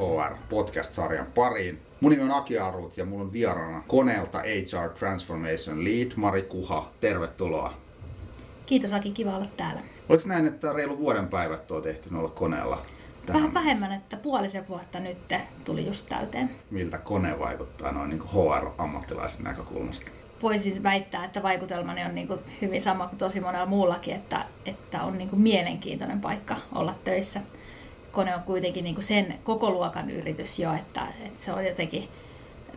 HR podcast-sarjan pariin. Mun nimi on Aki Arut ja mulla on vieraana koneelta HR Transformation Lead Mari Kuha. Tervetuloa. Kiitos Aki, kiva olla täällä. Oliko näin, että reilu vuoden päivät on tehty olla koneella? Vähän vähemmän, että puolisen vuotta nyt tuli just täyteen. Miltä kone vaikuttaa noin niin HR-ammattilaisen näkökulmasta? voisin väittää, että vaikutelmani on niin kuin hyvin sama kuin tosi monella muullakin, että, että on niin kuin mielenkiintoinen paikka olla töissä. Kone on kuitenkin niin kuin sen koko luokan yritys jo, että, että se on jotenkin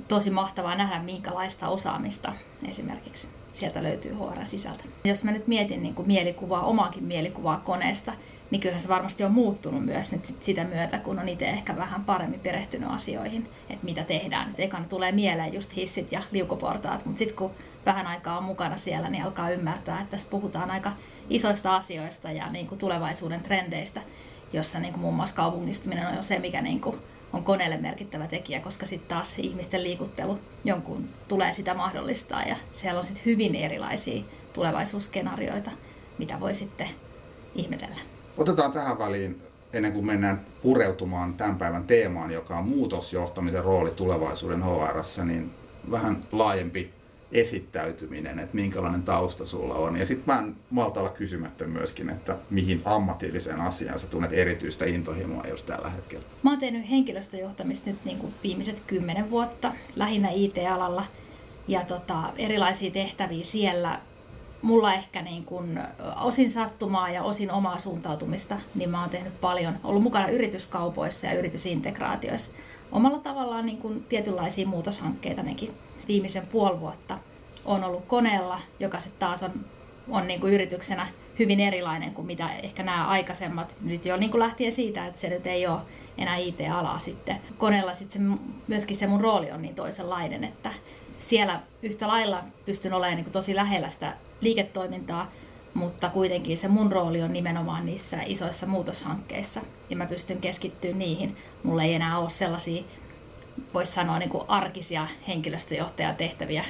tosi mahtavaa nähdä, minkälaista osaamista esimerkiksi sieltä löytyy HR sisältä. Jos mä nyt mietin niin kuin mielikuvaa, omaakin mielikuvaa koneesta, niin kyllä se varmasti on muuttunut myös nyt sit sitä myötä, kun on itse ehkä vähän paremmin perehtynyt asioihin, että mitä tehdään. Et ekana tulee mieleen just hissit ja liukuportaat, mutta sitten kun vähän aikaa on mukana siellä, niin alkaa ymmärtää, että tässä puhutaan aika isoista asioista ja niin kuin tulevaisuuden trendeistä, jossa niin kuin muun muassa kaupungistuminen on jo se, mikä niin kuin on koneelle merkittävä tekijä, koska sitten taas ihmisten liikuttelu jonkun tulee sitä mahdollistaa ja siellä on sitten hyvin erilaisia tulevaisuusskenaarioita, mitä voi sitten ihmetellä. Otetaan tähän väliin, ennen kuin mennään pureutumaan tämän päivän teemaan, joka on muutosjohtamisen rooli tulevaisuuden HR, niin vähän laajempi esittäytyminen, että minkälainen tausta sulla on. Ja sitten mä en malta olla kysymättä myöskin, että mihin ammatilliseen asiaan sä tunnet erityistä intohimoa jos tällä hetkellä. Mä oon tehnyt henkilöstöjohtamista nyt niin kuin viimeiset kymmenen vuotta, lähinnä IT-alalla ja tota, erilaisia tehtäviä siellä mulla ehkä niin kuin osin sattumaa ja osin omaa suuntautumista, niin mä oon tehnyt paljon, ollut mukana yrityskaupoissa ja yritysintegraatioissa. Omalla tavallaan niin kuin tietynlaisia muutoshankkeita nekin. Viimeisen puoli vuotta on ollut koneella, joka sitten taas on, on niin kuin yrityksenä hyvin erilainen kuin mitä ehkä nämä aikaisemmat. Nyt jo niin kuin lähtien siitä, että se nyt ei ole enää IT-alaa sitten. Koneella sitten se, myöskin se mun rooli on niin toisenlainen, että siellä yhtä lailla pystyn olemaan niin kuin tosi lähellä sitä liiketoimintaa, mutta kuitenkin se mun rooli on nimenomaan niissä isoissa muutoshankkeissa ja mä pystyn keskittymään niihin. Mulla ei enää ole sellaisia, voisi sanoa, niin kuin arkisia henkilöstöjohtajatehtäviä,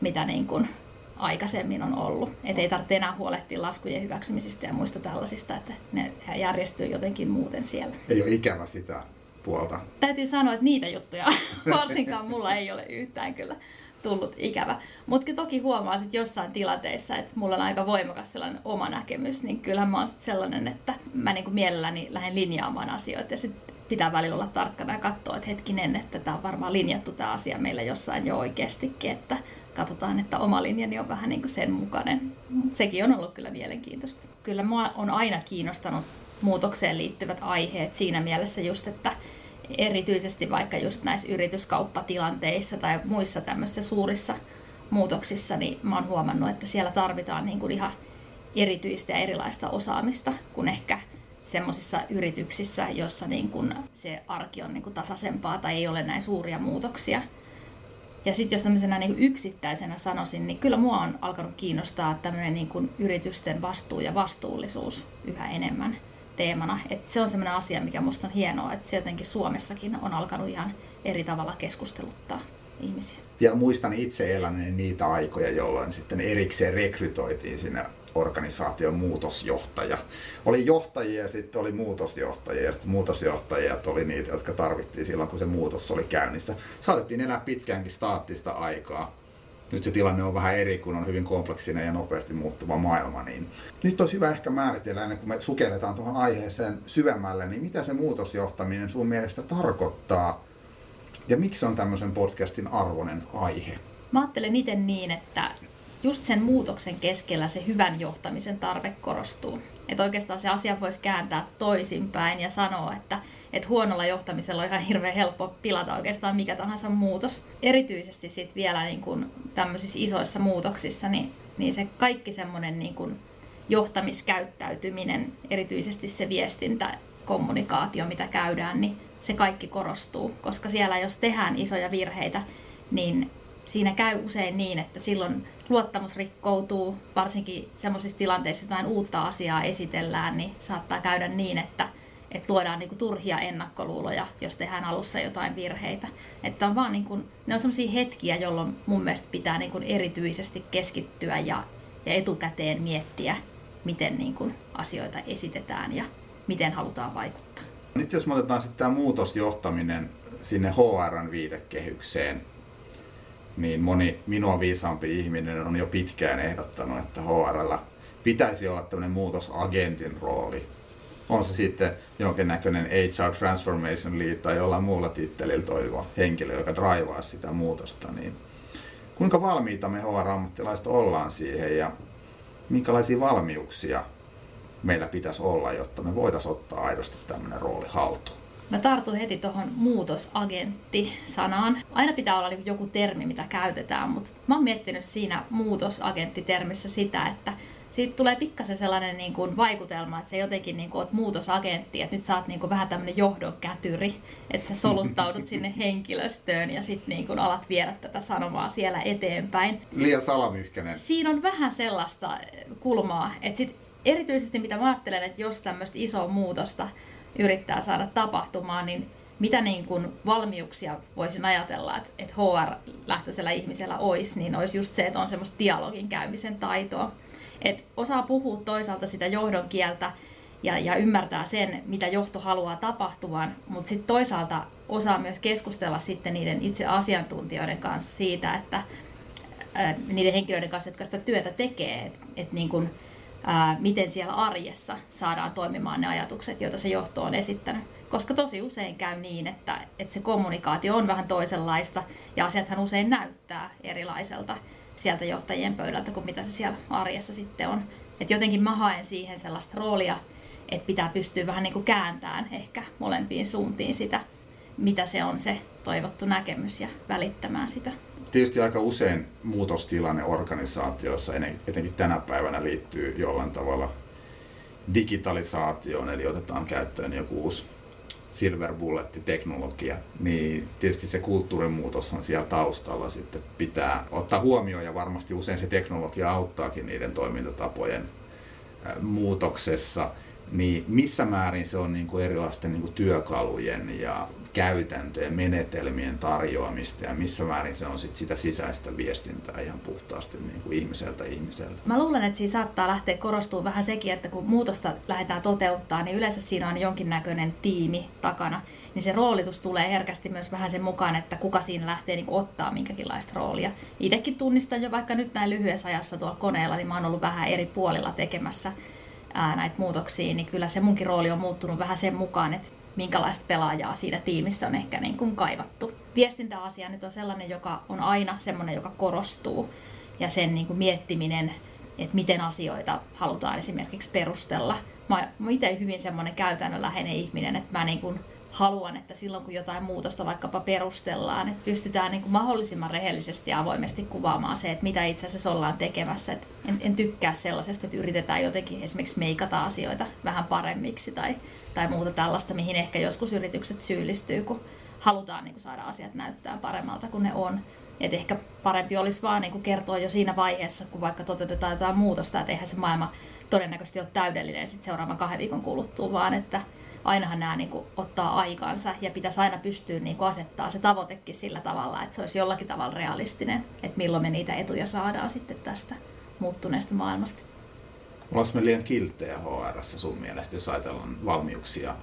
mitä niin kuin aikaisemmin on ollut. Et ei tarvitse enää huolehtia laskujen hyväksymisistä ja muista tällaisista, että ne järjestyy jotenkin muuten siellä. Ei ole ikävä sitä puolta. Täytyy sanoa, että niitä juttuja varsinkaan mulla ei ole yhtään kyllä tullut ikävä. Mutta toki huomaa sitten jossain tilanteissa, että mulla on aika voimakas sellainen oma näkemys, niin kyllähän mä oon sit sellainen, että mä niinku mielelläni lähden linjaamaan asioita ja sitten pitää välillä olla tarkkana ja katsoa, että hetkinen, että tämä on varmaan linjattu tämä asia meillä jossain jo oikeastikin, että katsotaan, että oma linjani on vähän niin kuin sen mukainen. Sekin on ollut kyllä mielenkiintoista. Kyllä mua on aina kiinnostanut muutokseen liittyvät aiheet siinä mielessä just, että erityisesti vaikka just näissä yrityskauppatilanteissa tai muissa tämmöisissä suurissa muutoksissa, niin mä oon huomannut, että siellä tarvitaan niin kuin ihan erityistä ja erilaista osaamista kuin ehkä semmoisissa yrityksissä, joissa niin se arki on niin kuin tasaisempaa tai ei ole näin suuria muutoksia. Ja sitten jos tämmöisenä niin yksittäisenä sanoisin, niin kyllä mua on alkanut kiinnostaa tämmöinen niin yritysten vastuu ja vastuullisuus yhä enemmän teemana. Et se on sellainen asia, mikä minusta on hienoa, että se jotenkin Suomessakin on alkanut ihan eri tavalla keskusteluttaa ihmisiä. Ja muistan itse eläneeni niitä aikoja, jolloin sitten erikseen rekrytoitiin sinne organisaation muutosjohtaja. Oli johtajia ja sitten oli muutosjohtajia ja sitten muutosjohtajia oli niitä, jotka tarvittiin silloin, kun se muutos oli käynnissä. Saatettiin elää pitkäänkin staattista aikaa nyt se tilanne on vähän eri, kun on hyvin kompleksinen ja nopeasti muuttuva maailma. Niin nyt olisi hyvä ehkä määritellä, ennen kuin me sukelletaan tuohon aiheeseen syvemmälle, niin mitä se muutosjohtaminen sun mielestä tarkoittaa ja miksi on tämmöisen podcastin arvoinen aihe? Mä ajattelen itse niin, että just sen muutoksen keskellä se hyvän johtamisen tarve korostuu. Että oikeastaan se asia voisi kääntää toisinpäin ja sanoa, että että huonolla johtamisella on ihan hirveän helppo pilata oikeastaan mikä tahansa muutos. Erityisesti sitten vielä niin kun tämmöisissä isoissa muutoksissa, niin, niin se kaikki semmoinen niin kun johtamiskäyttäytyminen, erityisesti se viestintä, kommunikaatio, mitä käydään, niin se kaikki korostuu, koska siellä jos tehdään isoja virheitä, niin siinä käy usein niin, että silloin luottamus rikkoutuu, varsinkin semmoisissa tilanteissa, että jotain uutta asiaa esitellään, niin saattaa käydä niin, että että luodaan niinku turhia ennakkoluuloja, jos tehdään alussa jotain virheitä. Että on vaan niinku, ne on sellaisia hetkiä, jolloin mun mielestä pitää niinku erityisesti keskittyä ja, ja etukäteen miettiä, miten niinku asioita esitetään ja miten halutaan vaikuttaa. Nyt jos me otetaan sitten tämä muutosjohtaminen sinne HRn viitekehykseen, niin moni minua viisaampi ihminen on jo pitkään ehdottanut, että HRlla pitäisi olla tämmöinen muutosagentin rooli. On se sitten jonkinnäköinen HR Transformation Lead tai jollain muulla tittelillä toivoa henkilö, joka draivaa sitä muutosta, niin kuinka valmiita me HR-ammattilaiset ollaan siihen ja minkälaisia valmiuksia meillä pitäisi olla, jotta me voitaisiin ottaa aidosti tämmöinen rooli haltuun? Mä tartun heti tuohon muutosagentti-sanaan. Aina pitää olla niinku joku termi, mitä käytetään, mutta mä oon miettinyt siinä muutosagentti-termissä sitä, että siitä tulee pikkasen sellainen niin kuin vaikutelma, että se jotenkin niin kuin oot muutosagentti, että nyt sä oot niin kuin vähän tämmöinen johdon kätyri, että sä soluttaudut sinne henkilöstöön ja sitten niin kuin alat viedä tätä sanomaa siellä eteenpäin. Liian salamyhkäinen. Siinä on vähän sellaista kulmaa, että sit erityisesti mitä mä ajattelen, että jos tämmöistä isoa muutosta yrittää saada tapahtumaan, niin mitä niin kuin valmiuksia voisin ajatella, että, että HR-lähtöisellä ihmisellä olisi, niin olisi just se, että on semmoista dialogin käymisen taitoa. Että osaa puhua toisaalta sitä johdon kieltä ja, ja ymmärtää sen, mitä johto haluaa tapahtuvan, mutta sitten toisaalta osaa myös keskustella sitten niiden itse asiantuntijoiden kanssa siitä, että ää, niiden henkilöiden kanssa, jotka sitä työtä tekee, että et niin kun, miten siellä arjessa saadaan toimimaan ne ajatukset, joita se johto on esittänyt. Koska tosi usein käy niin, että, että se kommunikaatio on vähän toisenlaista ja asiathan usein näyttää erilaiselta sieltä johtajien pöydältä kuin mitä se siellä arjessa sitten on. Et jotenkin mä haen siihen sellaista roolia, että pitää pystyä vähän niin kuin kääntämään ehkä molempiin suuntiin sitä, mitä se on se toivottu näkemys ja välittämään sitä. Tietysti aika usein muutostilanne organisaatiossa, etenkin tänä päivänä, liittyy jollain tavalla digitalisaatioon, eli otetaan käyttöön joku uusi silver bullet-teknologia, niin tietysti se kulttuurimuutos on siellä taustalla sitten pitää ottaa huomioon ja varmasti usein se teknologia auttaakin niiden toimintatapojen muutoksessa. Niin missä määrin se on niin kuin erilaisten niin kuin työkalujen ja käytäntöjen, menetelmien tarjoamista ja missä määrin se on sit sitä sisäistä viestintää ihan puhtaasti niin kuin ihmiseltä ihmiselle. Mä luulen, että siinä saattaa lähteä korostumaan vähän sekin, että kun muutosta lähdetään toteuttaa, niin yleensä siinä on jonkinnäköinen tiimi takana, niin se roolitus tulee herkästi myös vähän sen mukaan, että kuka siinä lähtee niin ottaa minkäkinlaista roolia. Itsekin tunnistan jo vaikka nyt näin lyhyessä ajassa tuolla koneella, niin mä oon ollut vähän eri puolilla tekemässä ää, näitä muutoksia, niin kyllä se munkin rooli on muuttunut vähän sen mukaan, että minkälaista pelaajaa siinä tiimissä on ehkä niin kuin kaivattu. Viestintäasia nyt on sellainen, joka on aina sellainen, joka korostuu ja sen niin kuin miettiminen, että miten asioita halutaan esimerkiksi perustella. Mä oon itse hyvin semmoinen käytännönläheinen ihminen, että mä niin kuin haluan, että silloin kun jotain muutosta vaikkapa perustellaan, että pystytään niin kuin mahdollisimman rehellisesti ja avoimesti kuvaamaan se, että mitä itse asiassa ollaan tekemässä. Et en, en tykkää sellaisesta, että yritetään jotenkin esimerkiksi meikata asioita vähän paremmiksi tai, tai muuta tällaista, mihin ehkä joskus yritykset syyllistyy, kun halutaan niin kuin saada asiat näyttää paremmalta kuin ne on. Et ehkä parempi olisi vaan niin kuin kertoa jo siinä vaiheessa, kun vaikka toteutetaan jotain muutosta, että eihän se maailma todennäköisesti ole täydellinen sit seuraavan kahden viikon kuluttua, vaan että ainahan nämä niin kuin, ottaa aikansa ja pitäisi aina pystyä niin kuin, asettaa se tavoitekin sillä tavalla, että se olisi jollakin tavalla realistinen, että milloin me niitä etuja saadaan sitten tästä muuttuneesta maailmasta. Ollaanko me liian kilttejä HR sun mielestä, jos ajatellaan valmiuksia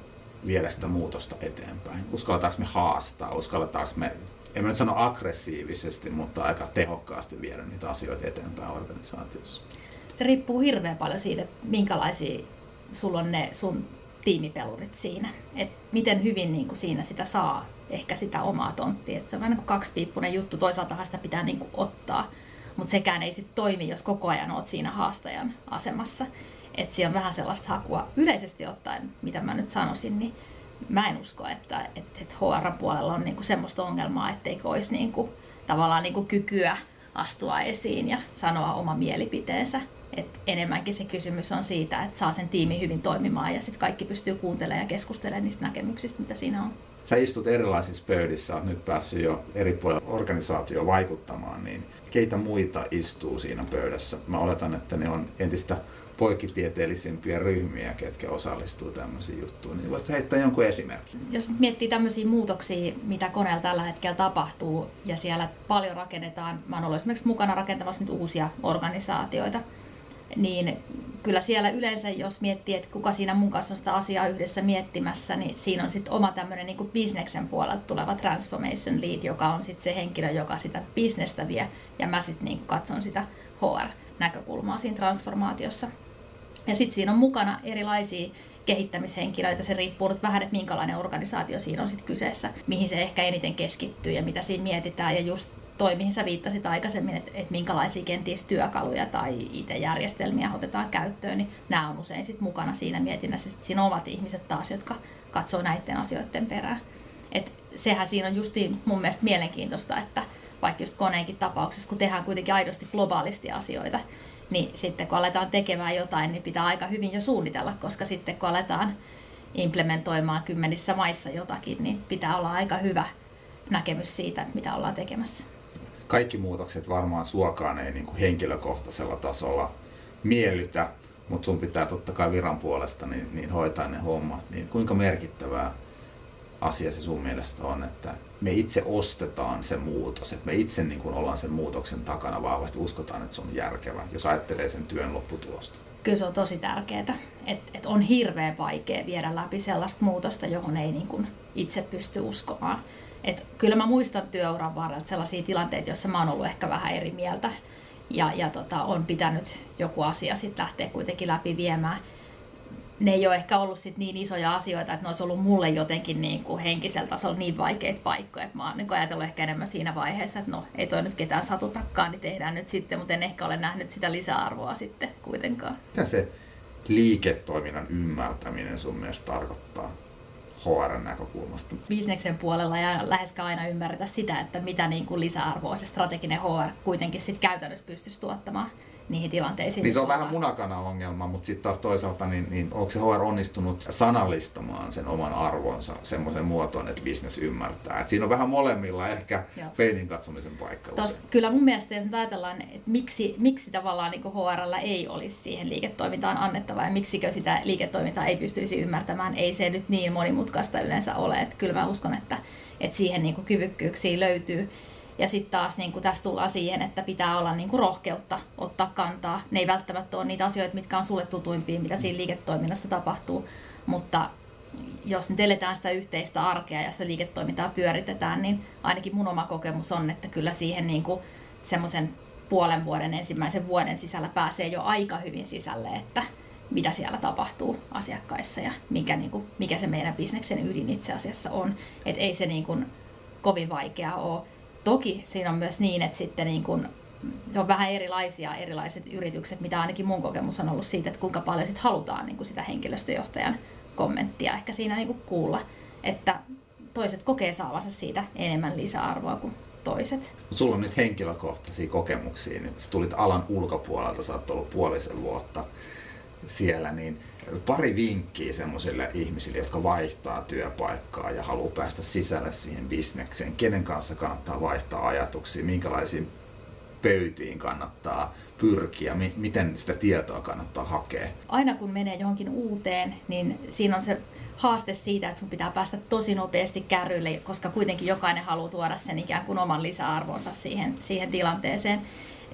viedä sitä muutosta eteenpäin? Uskalletaanko me haastaa? Uskalletaanko me, en mä nyt sano aggressiivisesti, mutta aika tehokkaasti viedä niitä asioita eteenpäin organisaatiossa? Se riippuu hirveän paljon siitä, minkälaisia sulla on ne sun tiimipelurit siinä. Et miten hyvin niin kuin siinä sitä saa ehkä sitä omaa tonttia. Et se on vähän niin kuin kaksipiippunen juttu. Toisaalta sitä pitää niin kuin ottaa, mutta sekään ei sitten toimi, jos koko ajan oot siinä haastajan asemassa. Että siinä on vähän sellaista hakua. Yleisesti ottaen, mitä mä nyt sanoisin, niin mä en usko, että, että, että HR-puolella on niinku semmoista ongelmaa, etteikö olisi niinku, tavallaan niinku kykyä astua esiin ja sanoa oma mielipiteensä. Et enemmänkin se kysymys on siitä, että saa sen tiimi hyvin toimimaan ja sitten kaikki pystyy kuuntelemaan ja keskustelemaan niistä näkemyksistä, mitä siinä on. Sä istut erilaisissa pöydissä, olet nyt päässyt jo eri puolilla organisaatio vaikuttamaan, niin keitä muita istuu siinä pöydässä? Mä oletan, että ne on entistä poikkitieteellisimpiä ryhmiä, ketkä osallistuu tämmöisiin juttuihin, niin voisit heittää jonkun esimerkin. Jos nyt miettii tämmöisiä muutoksia, mitä koneella tällä hetkellä tapahtuu, ja siellä paljon rakennetaan, mä oon ollut esimerkiksi mukana rakentamassa nyt uusia organisaatioita, niin kyllä siellä yleensä, jos miettii, että kuka siinä mun kanssa on sitä asiaa yhdessä miettimässä, niin siinä on sitten oma tämmöinen niin bisneksen puolelta tuleva transformation lead, joka on sitten se henkilö, joka sitä bisnestä vie, ja mä sitten niin katson sitä HR-näkökulmaa siinä transformaatiossa. Ja sitten siinä on mukana erilaisia kehittämishenkilöitä. Se riippuu nyt vähän, että minkälainen organisaatio siinä on sitten kyseessä, mihin se ehkä eniten keskittyy ja mitä siinä mietitään. Ja just toi, mihin sä viittasit aikaisemmin, että, että minkälaisia kenties työkaluja tai IT-järjestelmiä otetaan käyttöön, niin nämä on usein sit mukana siinä mietinnässä. Sitten siinä ovat ihmiset taas, jotka katsoo näiden asioiden perään. Et sehän siinä on justiin mun mielestä mielenkiintoista, että vaikka just koneenkin tapauksessa, kun tehdään kuitenkin aidosti globaalisti asioita, niin sitten kun aletaan tekemään jotain, niin pitää aika hyvin jo suunnitella, koska sitten kun aletaan implementoimaan kymmenissä maissa jotakin, niin pitää olla aika hyvä näkemys siitä, mitä ollaan tekemässä kaikki muutokset varmaan suokaan ei niin kuin henkilökohtaisella tasolla miellytä, mutta sun pitää totta kai viran puolesta niin, niin hoitaa ne hommat. Niin kuinka merkittävää asia se sun mielestä on, että me itse ostetaan se muutos, että me itse niin kuin ollaan sen muutoksen takana vahvasti, uskotaan, että se on järkevä, jos ajattelee sen työn lopputulosta. Kyllä se on tosi tärkeää, että et on hirveän vaikea viedä läpi sellaista muutosta, johon ei niin kuin itse pysty uskomaan. Et kyllä mä muistan työuran varrella sellaisia tilanteita, joissa mä oon ollut ehkä vähän eri mieltä ja, ja tota, on pitänyt joku asia sitten lähteä kuitenkin läpi viemään. Ne ei ole ehkä ollut sit niin isoja asioita, että ne olisi ollut mulle jotenkin niin kuin henkisellä tasolla niin vaikeita paikkoja, että mä oon niin ajatellut ehkä enemmän siinä vaiheessa, että no ei toi nyt ketään satutakaan, niin tehdään nyt sitten, mutta en ehkä ole nähnyt sitä lisäarvoa sitten kuitenkaan. Mitä se liiketoiminnan ymmärtäminen sun mielestä tarkoittaa? HR-näkökulmasta. Bisneksen puolella ja läheskään aina ymmärretä sitä, että mitä niin kuin lisäarvoa se strateginen HR kuitenkin sit käytännössä pystyisi tuottamaan niihin tilanteisiin. Niin se on vähän munakana-ongelma, mutta sitten taas toisaalta, niin, niin onko se HR onnistunut sanallistamaan sen oman arvonsa semmoisen muotoon, että business ymmärtää. Et siinä on vähän molemmilla ehkä peinin katsomisen paikka Tos, Kyllä mun mielestä, jos nyt ajatellaan, että miksi, miksi tavallaan niin HRlla ei olisi siihen liiketoimintaan annettavaa ja miksikö sitä liiketoimintaa ei pystyisi ymmärtämään, ei se nyt niin monimutkaista yleensä ole. Että kyllä mä uskon, että, että siihen niin kyvykkyyksiä löytyy. Ja sitten taas niin kuin tässä tullaan siihen, että pitää olla niin kuin rohkeutta ottaa kantaa. Ne ei välttämättä ole niitä asioita, mitkä on sulle tutuimpia, mitä siinä liiketoiminnassa tapahtuu. Mutta jos nyt eletään sitä yhteistä arkea ja sitä liiketoimintaa pyöritetään, niin ainakin mun oma kokemus on, että kyllä siihen niin kuin semmoisen puolen vuoden, ensimmäisen vuoden sisällä pääsee jo aika hyvin sisälle, että mitä siellä tapahtuu asiakkaissa ja mikä, niin kuin, mikä se meidän bisneksen ydin itse asiassa on. Että ei se niin kuin kovin vaikeaa ole Toki siinä on myös niin, että sitten niin kun, se on vähän erilaisia erilaiset yritykset, mitä ainakin mun kokemus on ollut siitä, että kuinka paljon sit halutaan niin sitä henkilöstöjohtajan kommenttia ehkä siinä niin kuulla, että toiset kokee saavansa siitä enemmän lisäarvoa kuin toiset. Sulla on nyt henkilökohtaisia kokemuksia, nyt tulit alan ulkopuolelta, sä oot ollut puolisen vuotta siellä, niin pari vinkkiä semmoisille ihmisille, jotka vaihtaa työpaikkaa ja haluaa päästä sisälle siihen bisnekseen. Kenen kanssa kannattaa vaihtaa ajatuksia, minkälaisiin pöytiin kannattaa pyrkiä, miten sitä tietoa kannattaa hakea. Aina kun menee johonkin uuteen, niin siinä on se haaste siitä, että sun pitää päästä tosi nopeasti kärryille, koska kuitenkin jokainen haluaa tuoda sen ikään kuin oman lisäarvonsa siihen, siihen tilanteeseen.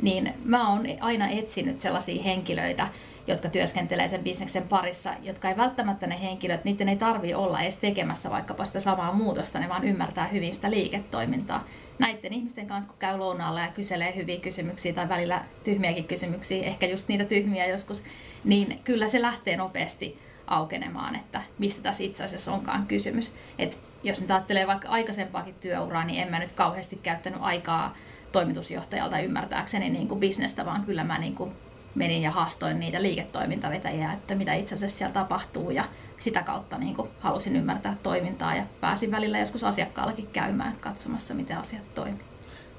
Niin mä oon aina etsinyt sellaisia henkilöitä, jotka työskentelee sen bisneksen parissa, jotka ei välttämättä ne henkilöt, niiden ei tarvi olla edes tekemässä vaikkapa sitä samaa muutosta, ne vaan ymmärtää hyvin sitä liiketoimintaa. Näiden ihmisten kanssa, kun käy lounaalla ja kyselee hyviä kysymyksiä tai välillä tyhmiäkin kysymyksiä, ehkä just niitä tyhmiä joskus, niin kyllä se lähtee nopeasti aukenemaan, että mistä tässä itse asiassa onkaan kysymys. Et jos nyt ajattelee vaikka aikaisempaakin työuraa, niin en mä nyt kauheasti käyttänyt aikaa toimitusjohtajalta ymmärtääkseni niin kuin bisnestä, vaan kyllä mä niin kuin menin ja haastoin niitä liiketoimintavetäjiä, että mitä itse asiassa siellä tapahtuu ja sitä kautta niin kuin halusin ymmärtää toimintaa ja pääsin välillä joskus asiakkaallakin käymään katsomassa, miten asiat toimii.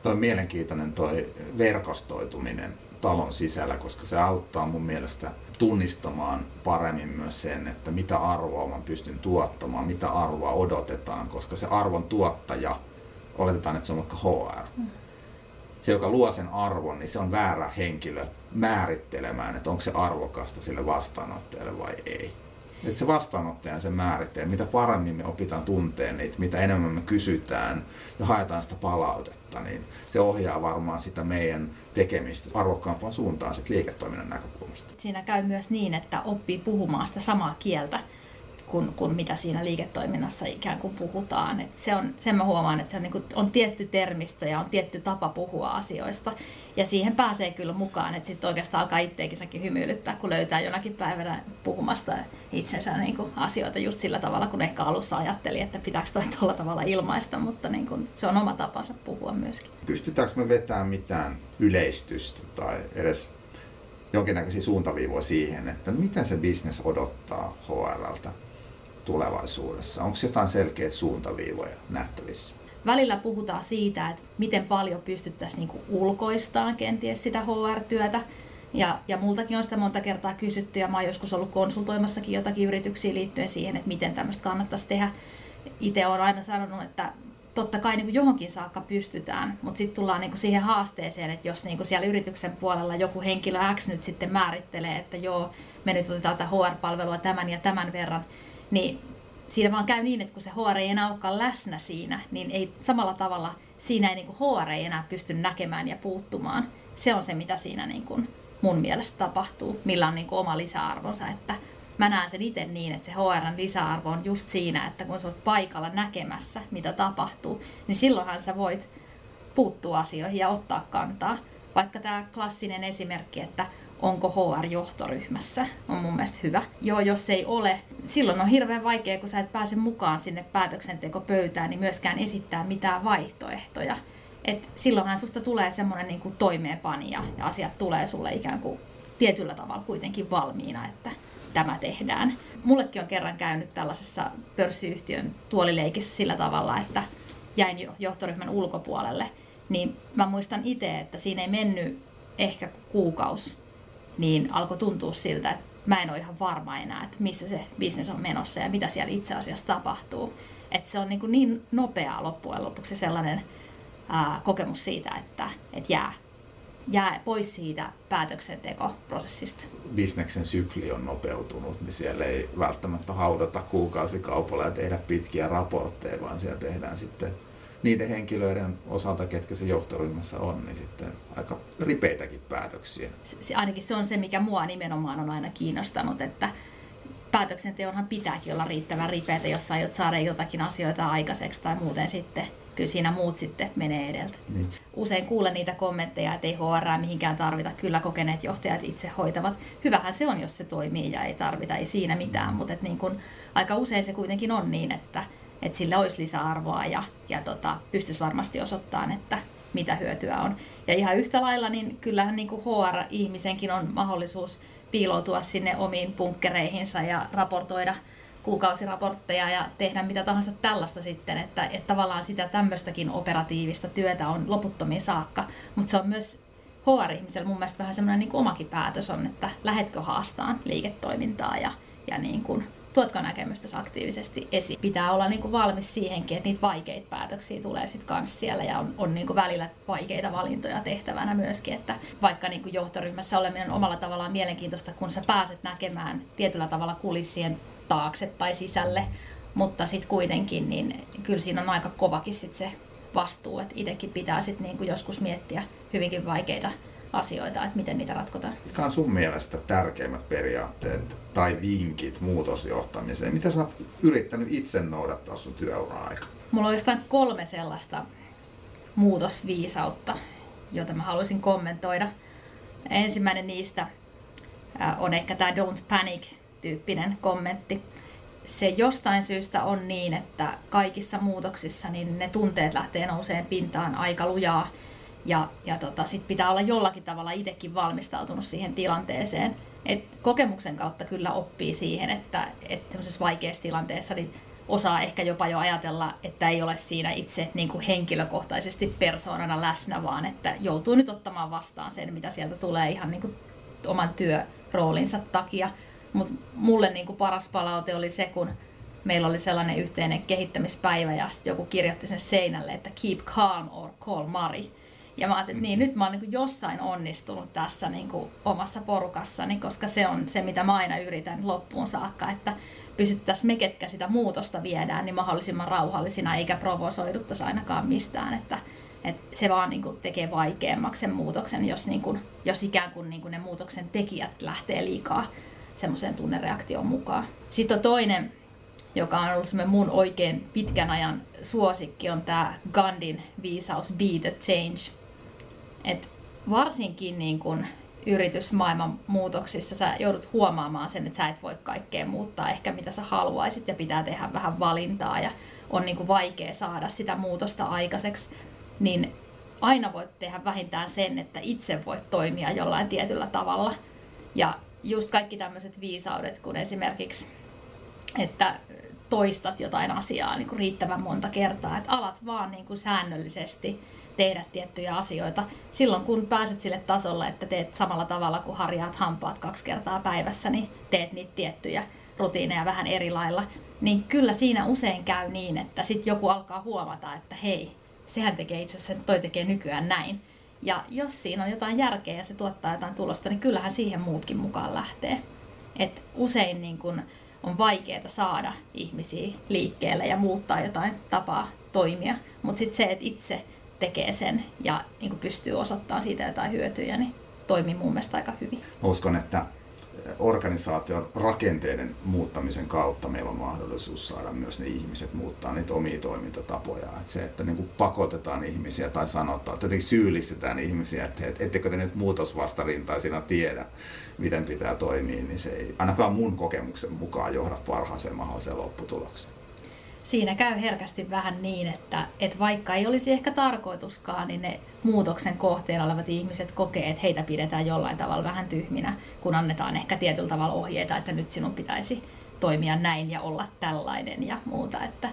Tuo on mielenkiintoinen toi verkostoituminen talon sisällä, koska se auttaa mun mielestä tunnistamaan paremmin myös sen, että mitä arvoa mä pystyn tuottamaan, mitä arvoa odotetaan, koska se arvon tuottaja, oletetaan, että se on vaikka HR, mm se, joka luo sen arvon, niin se on väärä henkilö määrittelemään, että onko se arvokasta sille vastaanottajalle vai ei. Että se vastaanottajan sen määrittää, mitä paremmin me opitaan tunteen niitä, mitä enemmän me kysytään ja haetaan sitä palautetta, niin se ohjaa varmaan sitä meidän tekemistä arvokkaampaan suuntaan sit liiketoiminnan näkökulmasta. Siinä käy myös niin, että oppii puhumaan sitä samaa kieltä kuin, kuin mitä siinä liiketoiminnassa ikään kuin puhutaan. Et se on, sen mä huomaan, että se on, niin kuin, on tietty termistö ja on tietty tapa puhua asioista. Ja siihen pääsee kyllä mukaan, että sitten oikeastaan alkaa itseäkin hymyilyttää, kun löytää jonakin päivänä puhumasta itsensä niin kuin asioita just sillä tavalla, kun ehkä alussa ajatteli, että pitääkö toi tuolla tavalla ilmaista, mutta niin kuin, se on oma tapansa puhua myöskin. Pystytäänkö me vetämään mitään yleistystä tai edes jonkinnäköisiä suuntaviivoja siihen, että mitä se bisnes odottaa HRltä tulevaisuudessa? Onko jotain selkeitä suuntaviivoja nähtävissä? Välillä puhutaan siitä, että miten paljon pystyttäisiin niin ulkoistaan kenties sitä HR-työtä. Ja, ja multakin on sitä monta kertaa kysytty ja mä oon joskus ollut konsultoimassakin jotakin yrityksiä liittyen siihen, että miten tämmöistä kannattaisi tehdä. Itse olen aina sanonut, että totta kai niin kuin johonkin saakka pystytään, mutta sitten tullaan niin kuin siihen haasteeseen, että jos niin kuin siellä yrityksen puolella joku henkilö X nyt sitten määrittelee, että joo, me nyt otetaan tätä HR-palvelua tämän ja tämän verran, niin siinä vaan käy niin, että kun se HR ei enää olekaan läsnä siinä, niin ei samalla tavalla siinä ei niin kuin HR ei enää pysty näkemään ja puuttumaan. Se on se, mitä siinä niin kuin mun mielestä tapahtuu, millä on niin kuin oma lisäarvonsa, että mä näen sen itse niin, että se HRn lisäarvo on just siinä, että kun sä oot paikalla näkemässä, mitä tapahtuu, niin silloinhan sä voit puuttua asioihin ja ottaa kantaa. Vaikka tämä klassinen esimerkki, että onko HR johtoryhmässä, on mun mielestä hyvä. Joo, jos ei ole, silloin on hirveän vaikea, kun sä et pääse mukaan sinne päätöksentekopöytään, niin myöskään esittää mitään vaihtoehtoja. Et silloinhan susta tulee semmoinen niin kuin toimeenpanija ja asiat tulee sulle ikään kuin tietyllä tavalla kuitenkin valmiina, että tämä tehdään. Mullekin on kerran käynyt tällaisessa pörssiyhtiön tuolileikissä sillä tavalla, että jäin johtoryhmän ulkopuolelle, niin mä muistan itse, että siinä ei mennyt ehkä kuukausi niin alkoi tuntua siltä, että mä en ole ihan varma enää, että missä se bisnes on menossa ja mitä siellä itse asiassa tapahtuu. Että se on niin, kuin niin nopeaa loppujen lopuksi sellainen ää, kokemus siitä, että, että jää, jää pois siitä päätöksentekoprosessista. Bisneksen sykli on nopeutunut, niin siellä ei välttämättä haudata kuukausikaupalla ja tehdä pitkiä raportteja, vaan siellä tehdään sitten niiden henkilöiden osalta, ketkä se johtoryhmässä on, niin sitten aika ripeitäkin päätöksiä. Se, ainakin se on se, mikä mua nimenomaan on aina kiinnostanut, että päätöksenteonhan pitääkin olla riittävän ripeitä, jos aiot saada jotakin asioita aikaiseksi tai muuten sitten kyllä siinä muut sitten menee edeltä. Niin. Usein kuulen niitä kommentteja, että ei HR mihinkään tarvita, kyllä kokeneet johtajat itse hoitavat. Hyvähän se on, jos se toimii ja ei tarvita, ei siinä mitään, mutta niin kun, aika usein se kuitenkin on niin, että että sillä olisi lisäarvoa ja, ja tota, pystyisi varmasti osoittamaan, että mitä hyötyä on. Ja ihan yhtä lailla, niin kyllähän niin kuin HR-ihmisenkin on mahdollisuus piiloutua sinne omiin punkkereihinsa ja raportoida kuukausiraportteja ja tehdä mitä tahansa tällaista sitten, että, että tavallaan sitä tämmöistäkin operatiivista työtä on loputtomiin saakka, mutta se on myös HR-ihmisellä mun mielestä vähän semmoinen niin omakin päätös on, että lähetkö haastaan liiketoimintaa ja, ja niin kuin tuotko näkemystä aktiivisesti esiin. Pitää olla niin kuin valmis siihenkin, että niitä vaikeita päätöksiä tulee sitten kanssa siellä ja on, on niin kuin välillä vaikeita valintoja tehtävänä myöskin, että vaikka niin kuin johtoryhmässä oleminen omalla tavallaan mielenkiintoista, kun sä pääset näkemään tietyllä tavalla kulissien taakse tai sisälle, mutta sitten kuitenkin, niin kyllä siinä on aika kovakin sit se vastuu, että itsekin pitää sitten niin joskus miettiä hyvinkin vaikeita asioita, että miten niitä ratkotaan. Mitkä on sun mielestä tärkeimmät periaatteet tai vinkit muutosjohtamiseen? Mitä sä oot yrittänyt itse noudattaa sun työura-aikana? Mulla on oikeastaan kolme sellaista muutosviisautta, jota mä haluaisin kommentoida. Ensimmäinen niistä on ehkä tämä don't panic-tyyppinen kommentti. Se jostain syystä on niin, että kaikissa muutoksissa niin ne tunteet lähtee nouseen pintaan aika lujaa ja, ja tota, sit pitää olla jollakin tavalla itsekin valmistautunut siihen tilanteeseen. Et kokemuksen kautta kyllä oppii siihen, että, että vaikeassa tilanteessa niin osaa ehkä jopa jo ajatella, että ei ole siinä itse niin kuin henkilökohtaisesti persoonana läsnä, vaan että joutuu nyt ottamaan vastaan sen, mitä sieltä tulee ihan niin kuin oman työroolinsa takia. Mutta mulle niin kuin paras palaute oli se, kun meillä oli sellainen yhteinen kehittämispäivä ja sitten joku kirjoitti sen seinälle, että keep calm or call Mari Ja mä ajattelin, että niin, nyt mä oon niin jossain onnistunut tässä niin kuin omassa porukassani, koska se on se, mitä mä aina yritän loppuun saakka, että pysyttäisiin me, ketkä sitä muutosta viedään, niin mahdollisimman rauhallisina, eikä provosoiduttaisi ainakaan mistään, että, että se vaan niin kuin tekee vaikeammaksi sen muutoksen, jos, niin kuin, jos ikään kuin, niin kuin ne muutoksen tekijät lähtee liikaa semmoiseen tunnereaktioon mukaan. Sitten on toinen, joka on ollut mun oikein pitkän ajan suosikki, on tämä Gandhin viisaus Be the Change. Et varsinkin niin kun yritysmaailman muutoksissa sä joudut huomaamaan sen, että sä et voi kaikkea muuttaa ehkä mitä sä haluaisit ja pitää tehdä vähän valintaa ja on niin vaikea saada sitä muutosta aikaiseksi, niin aina voit tehdä vähintään sen, että itse voit toimia jollain tietyllä tavalla. Ja just kaikki tämmöiset viisaudet, kun esimerkiksi, että toistat jotain asiaa niin kuin riittävän monta kertaa, että alat vaan niin kuin säännöllisesti tehdä tiettyjä asioita. Silloin kun pääset sille tasolle, että teet samalla tavalla kuin harjaat hampaat kaksi kertaa päivässä, niin teet niitä tiettyjä rutiineja vähän eri lailla, niin kyllä siinä usein käy niin, että sitten joku alkaa huomata, että hei, sehän tekee itse asiassa, toi tekee nykyään näin. Ja jos siinä on jotain järkeä ja se tuottaa jotain tulosta, niin kyllähän siihen muutkin mukaan lähtee. Et usein niin kun on vaikeaa saada ihmisiä liikkeelle ja muuttaa jotain tapaa toimia, mutta sitten se, että itse tekee sen ja niin pystyy osoittamaan siitä jotain hyötyjä, niin toimii mun mielestä aika hyvin. Mä uskon, että organisaation rakenteiden muuttamisen kautta meillä on mahdollisuus saada myös ne ihmiset muuttaa niitä omia toimintatapoja. Että se, että niin kuin pakotetaan ihmisiä tai sanotaan, että syyllistetään ihmisiä, että ettekö te nyt muutosvastarintaisina tiedä, miten pitää toimia, niin se ei ainakaan mun kokemuksen mukaan johda parhaaseen mahdolliseen lopputulokseen siinä käy herkästi vähän niin, että, että vaikka ei olisi ehkä tarkoituskaan, niin ne muutoksen kohteena olevat ihmiset kokee, että heitä pidetään jollain tavalla vähän tyhminä, kun annetaan ehkä tietyllä tavalla ohjeita, että nyt sinun pitäisi toimia näin ja olla tällainen ja muuta. Että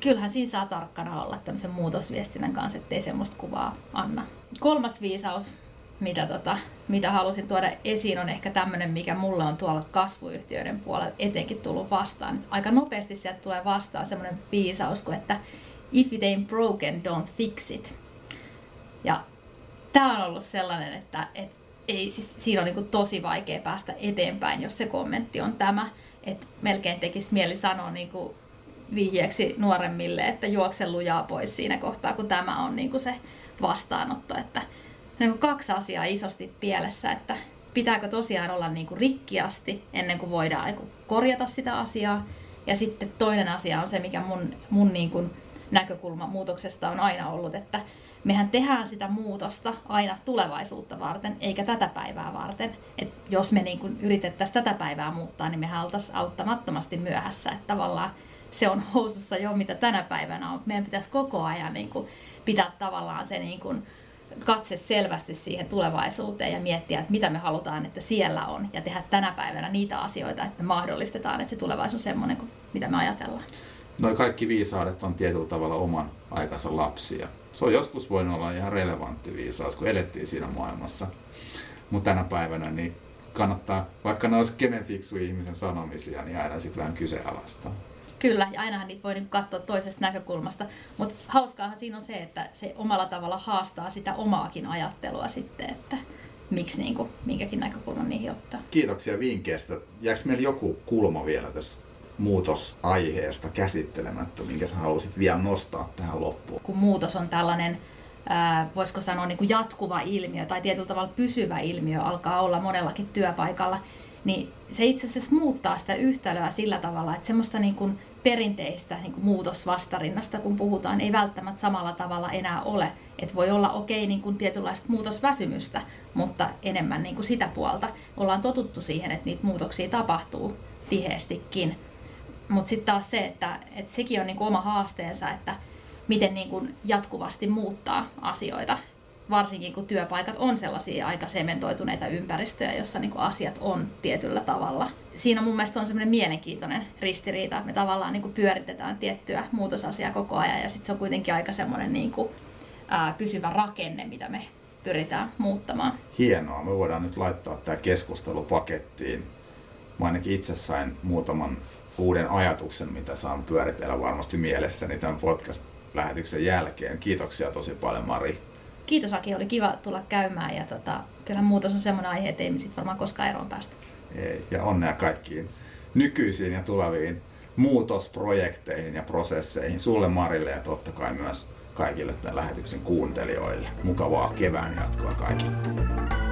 kyllähän siinä saa tarkkana olla tämmöisen muutosviestinnän kanssa, ettei semmoista kuvaa anna. Kolmas viisaus mitä, tota, mitä halusin tuoda esiin, on ehkä tämmöinen, mikä mulle on tuolla kasvuyhtiöiden puolella etenkin tullut vastaan. Aika nopeasti sieltä tulee vastaan semmoinen viisaus kuin, että if it ain't broken, don't fix it. Ja tämä on ollut sellainen, että et, ei, siis, siinä on niin tosi vaikea päästä eteenpäin, jos se kommentti on tämä. Että melkein tekisi mieli sanoa niin vihjeeksi nuoremmille, että juokse lujaa pois siinä kohtaa, kun tämä on niin se vastaanotto. Että niin kaksi asiaa isosti pielessä, että pitääkö tosiaan olla niin kuin rikkiasti ennen kuin voidaan niin kuin korjata sitä asiaa. Ja sitten toinen asia on se, mikä mun, mun niin kuin näkökulma muutoksesta on aina ollut, että mehän tehdään sitä muutosta aina tulevaisuutta varten, eikä tätä päivää varten. Et jos me niin yritettäisiin tätä päivää muuttaa, niin me oltaisiin auttamattomasti myöhässä. Että tavallaan se on housussa jo, mitä tänä päivänä on. Meidän pitäisi koko ajan niin kuin pitää tavallaan se niin kuin katse selvästi siihen tulevaisuuteen ja miettiä, että mitä me halutaan, että siellä on ja tehdä tänä päivänä niitä asioita, että me mahdollistetaan, että se tulevaisuus on semmoinen kuin mitä me ajatellaan. Noi kaikki viisaudet on tietyllä tavalla oman aikansa lapsia. Se on joskus voinut olla ihan relevantti viisaus, kun elettiin siinä maailmassa. Mutta tänä päivänä niin kannattaa, vaikka ne olisi kenen fiksu ihmisen sanomisia, niin aina sitten vähän kyseenalaistaa. Kyllä, ja ainahan niitä voi niinku katsoa toisesta näkökulmasta. Mutta hauskaahan siinä on se, että se omalla tavalla haastaa sitä omaakin ajattelua sitten, että miksi niin kuin, minkäkin näkökulman niihin ottaa. Kiitoksia vinkkeistä. Jääkö meillä joku kulma vielä tässä muutosaiheesta käsittelemättä, minkä sä halusit vielä nostaa tähän loppuun? Kun muutos on tällainen voisiko sanoa niin kuin jatkuva ilmiö tai tietyllä tavalla pysyvä ilmiö alkaa olla monellakin työpaikalla, niin se itse asiassa muuttaa sitä yhtälöä sillä tavalla, että semmoista niin kuin perinteistä niin kuin muutosvastarinnasta, kun puhutaan, ei välttämättä samalla tavalla enää ole. Että voi olla okei okay, niin kuin tietynlaista muutosväsymystä, mutta enemmän niin kuin sitä puolta. Ollaan totuttu siihen, että niitä muutoksia tapahtuu tiheestikin. Mutta sitten taas se, että, että sekin on niin kuin oma haasteensa, että miten niin kuin jatkuvasti muuttaa asioita varsinkin kun työpaikat on sellaisia aika sementoituneita ympäristöjä, jossa niin asiat on tietyllä tavalla. Siinä mun mielestä on semmoinen mielenkiintoinen ristiriita, että me tavallaan niin pyöritetään tiettyä muutosasiaa koko ajan ja sitten se on kuitenkin aika semmoinen niin kuin, ää, pysyvä rakenne, mitä me pyritään muuttamaan. Hienoa, me voidaan nyt laittaa tämä keskustelu pakettiin. Mä ainakin itse sain muutaman uuden ajatuksen, mitä saan pyöritellä varmasti mielessäni tämän podcast-lähetyksen jälkeen. Kiitoksia tosi paljon Mari kiitos Aki, oli kiva tulla käymään ja tota, kyllähän muutos on semmoinen aihe, että ei me sit varmaan koskaan eroon päästä. Ei, ja onnea kaikkiin nykyisiin ja tuleviin muutosprojekteihin ja prosesseihin. Sulle Marille ja totta kai myös kaikille tämän lähetyksen kuuntelijoille. Mukavaa kevään jatkoa kaikille.